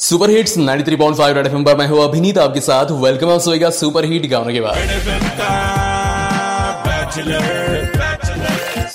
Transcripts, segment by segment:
Super hits 93.5 red FM पर मैं हूँ अभिनीत, आपके साथ वेलकम आप सोएगा सुपर हिट गाने के बाद।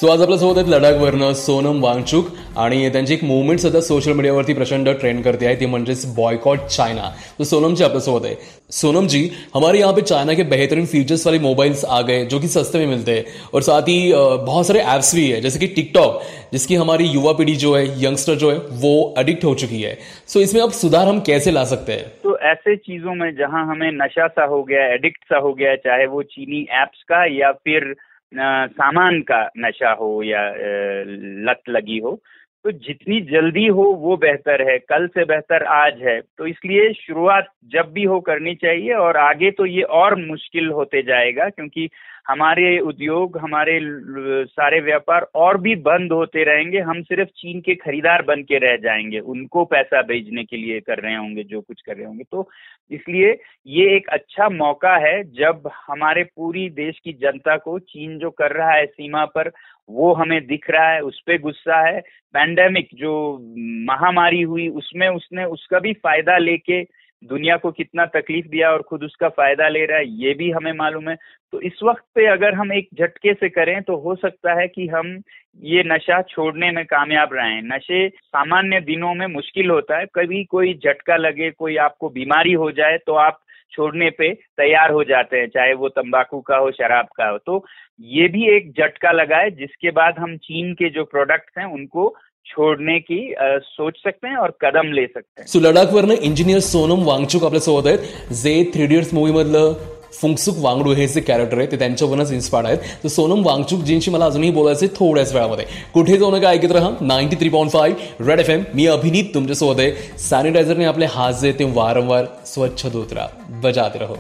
सो आज आपल्यासोबत आहेत लडाखवरनं सोनम वांगचूक आणि त्यांची एक मुवमेंट सध्या सोशल मीडियावरती प्रचंड ट्रेंड करते आहे. ती म्हणजेच बॉयकॉट चाइना तो सोनम जी आपल्यासोबत आहे. सोनम जी हमारे यहाँ पे चाइना के बेहतरीन फीचर्स वाले मोबाइल्स आ गए, जो कि सस्ते में मिलते हैं. और साथ ही बहुत सारे ऐप्स भी है, जैसे कि टिकटॉक जिसकी हमारी युवा पीढ़ी जो है यंगस्टर जो है, वो अडिक्ट हो चुकी है. सो इसमें अब सुधार हम कैसे ला सकते हैं? तो ऐसे चीज़ों में जहाँ हमें नशा सा हो गया एडिक्ट सा हो गया, चाहे वो चीनी एप्स का या फिर सामान का नशा हो या लत लगी हो तो जितनी जल्दी हो वो बेहतर है, कल से बेहतर आज है। तो इसलिए शुरुआत जब भी हो करनी चाहिए और आगे तो ये और मुश्किल होते जाएगा क्योंकि हमारे उद्योग, हमारे सारे व्यापार और भी बंद होते रहेंगे। हम सिर्फ़ चीन के खरीदार बन के रह जाएँगे। उनको पैसा भेजने के लिए कर रहे होंगे, जो कुछ कर रहे होंगे। तो इसलिए ये एक अच्छा मौका है जब हमारे पूरी देश की जनता को चीन जो कर रहा है सीमा पर वो हमें दिख रहा है, उस पर गुस्सा है। पैंडेमिक जो महामारी हुई, उसमें उसने उसका भी फ़ायदा लेके दुनिया को कितना तकलीफ़ दिया और खुद उसका फ़ायदा ले रहा है, ये भी हमें मालूम है। तो इस वक्त पे अगर हम एक झटके से करें तो हो सकता है कि हम ये नशा छोड़ने में कामयाब रहें। नशे सामान्य दिनों में मुश्किल होता है। कभी कोई झटका लगे, कोई आपको बीमारी हो जाए तो आप छोड़ने पे तैयार हो जाते हैं चाहे वो तंबाकू का हो शराब का हो। तो ये भी एक झटका लगा है जिसके बाद हम चीन के जो प्रोडक्ट्स हैं उनको छोड़ने की आ, सोच सकते हैं और कदम ले सकते हैं। सो लडाखवरनं इंजिनियर सोनम वांगचूक आपल्यासोबत आहेत. जे थ्री इडियट्स मूवीमधलं फुंगसुक वांगडू हे जे कॅरेक्टर आहे ते त्यांच्यावरूनच इन्स्पायर्ड आहेत. तर सोनम वांगचूक जींशी मला अजूनही बोलायचं थोड्याच वेळामध्ये. कुठे जाऊ नका ऐकत राहा. Ninety three point five red F M मी अभिनीत तुमच्यासोबत आहे. सॅनिटायझरने आपले हात जे ते वारंवार स्वच्छ धुत राहा. बजात रहो.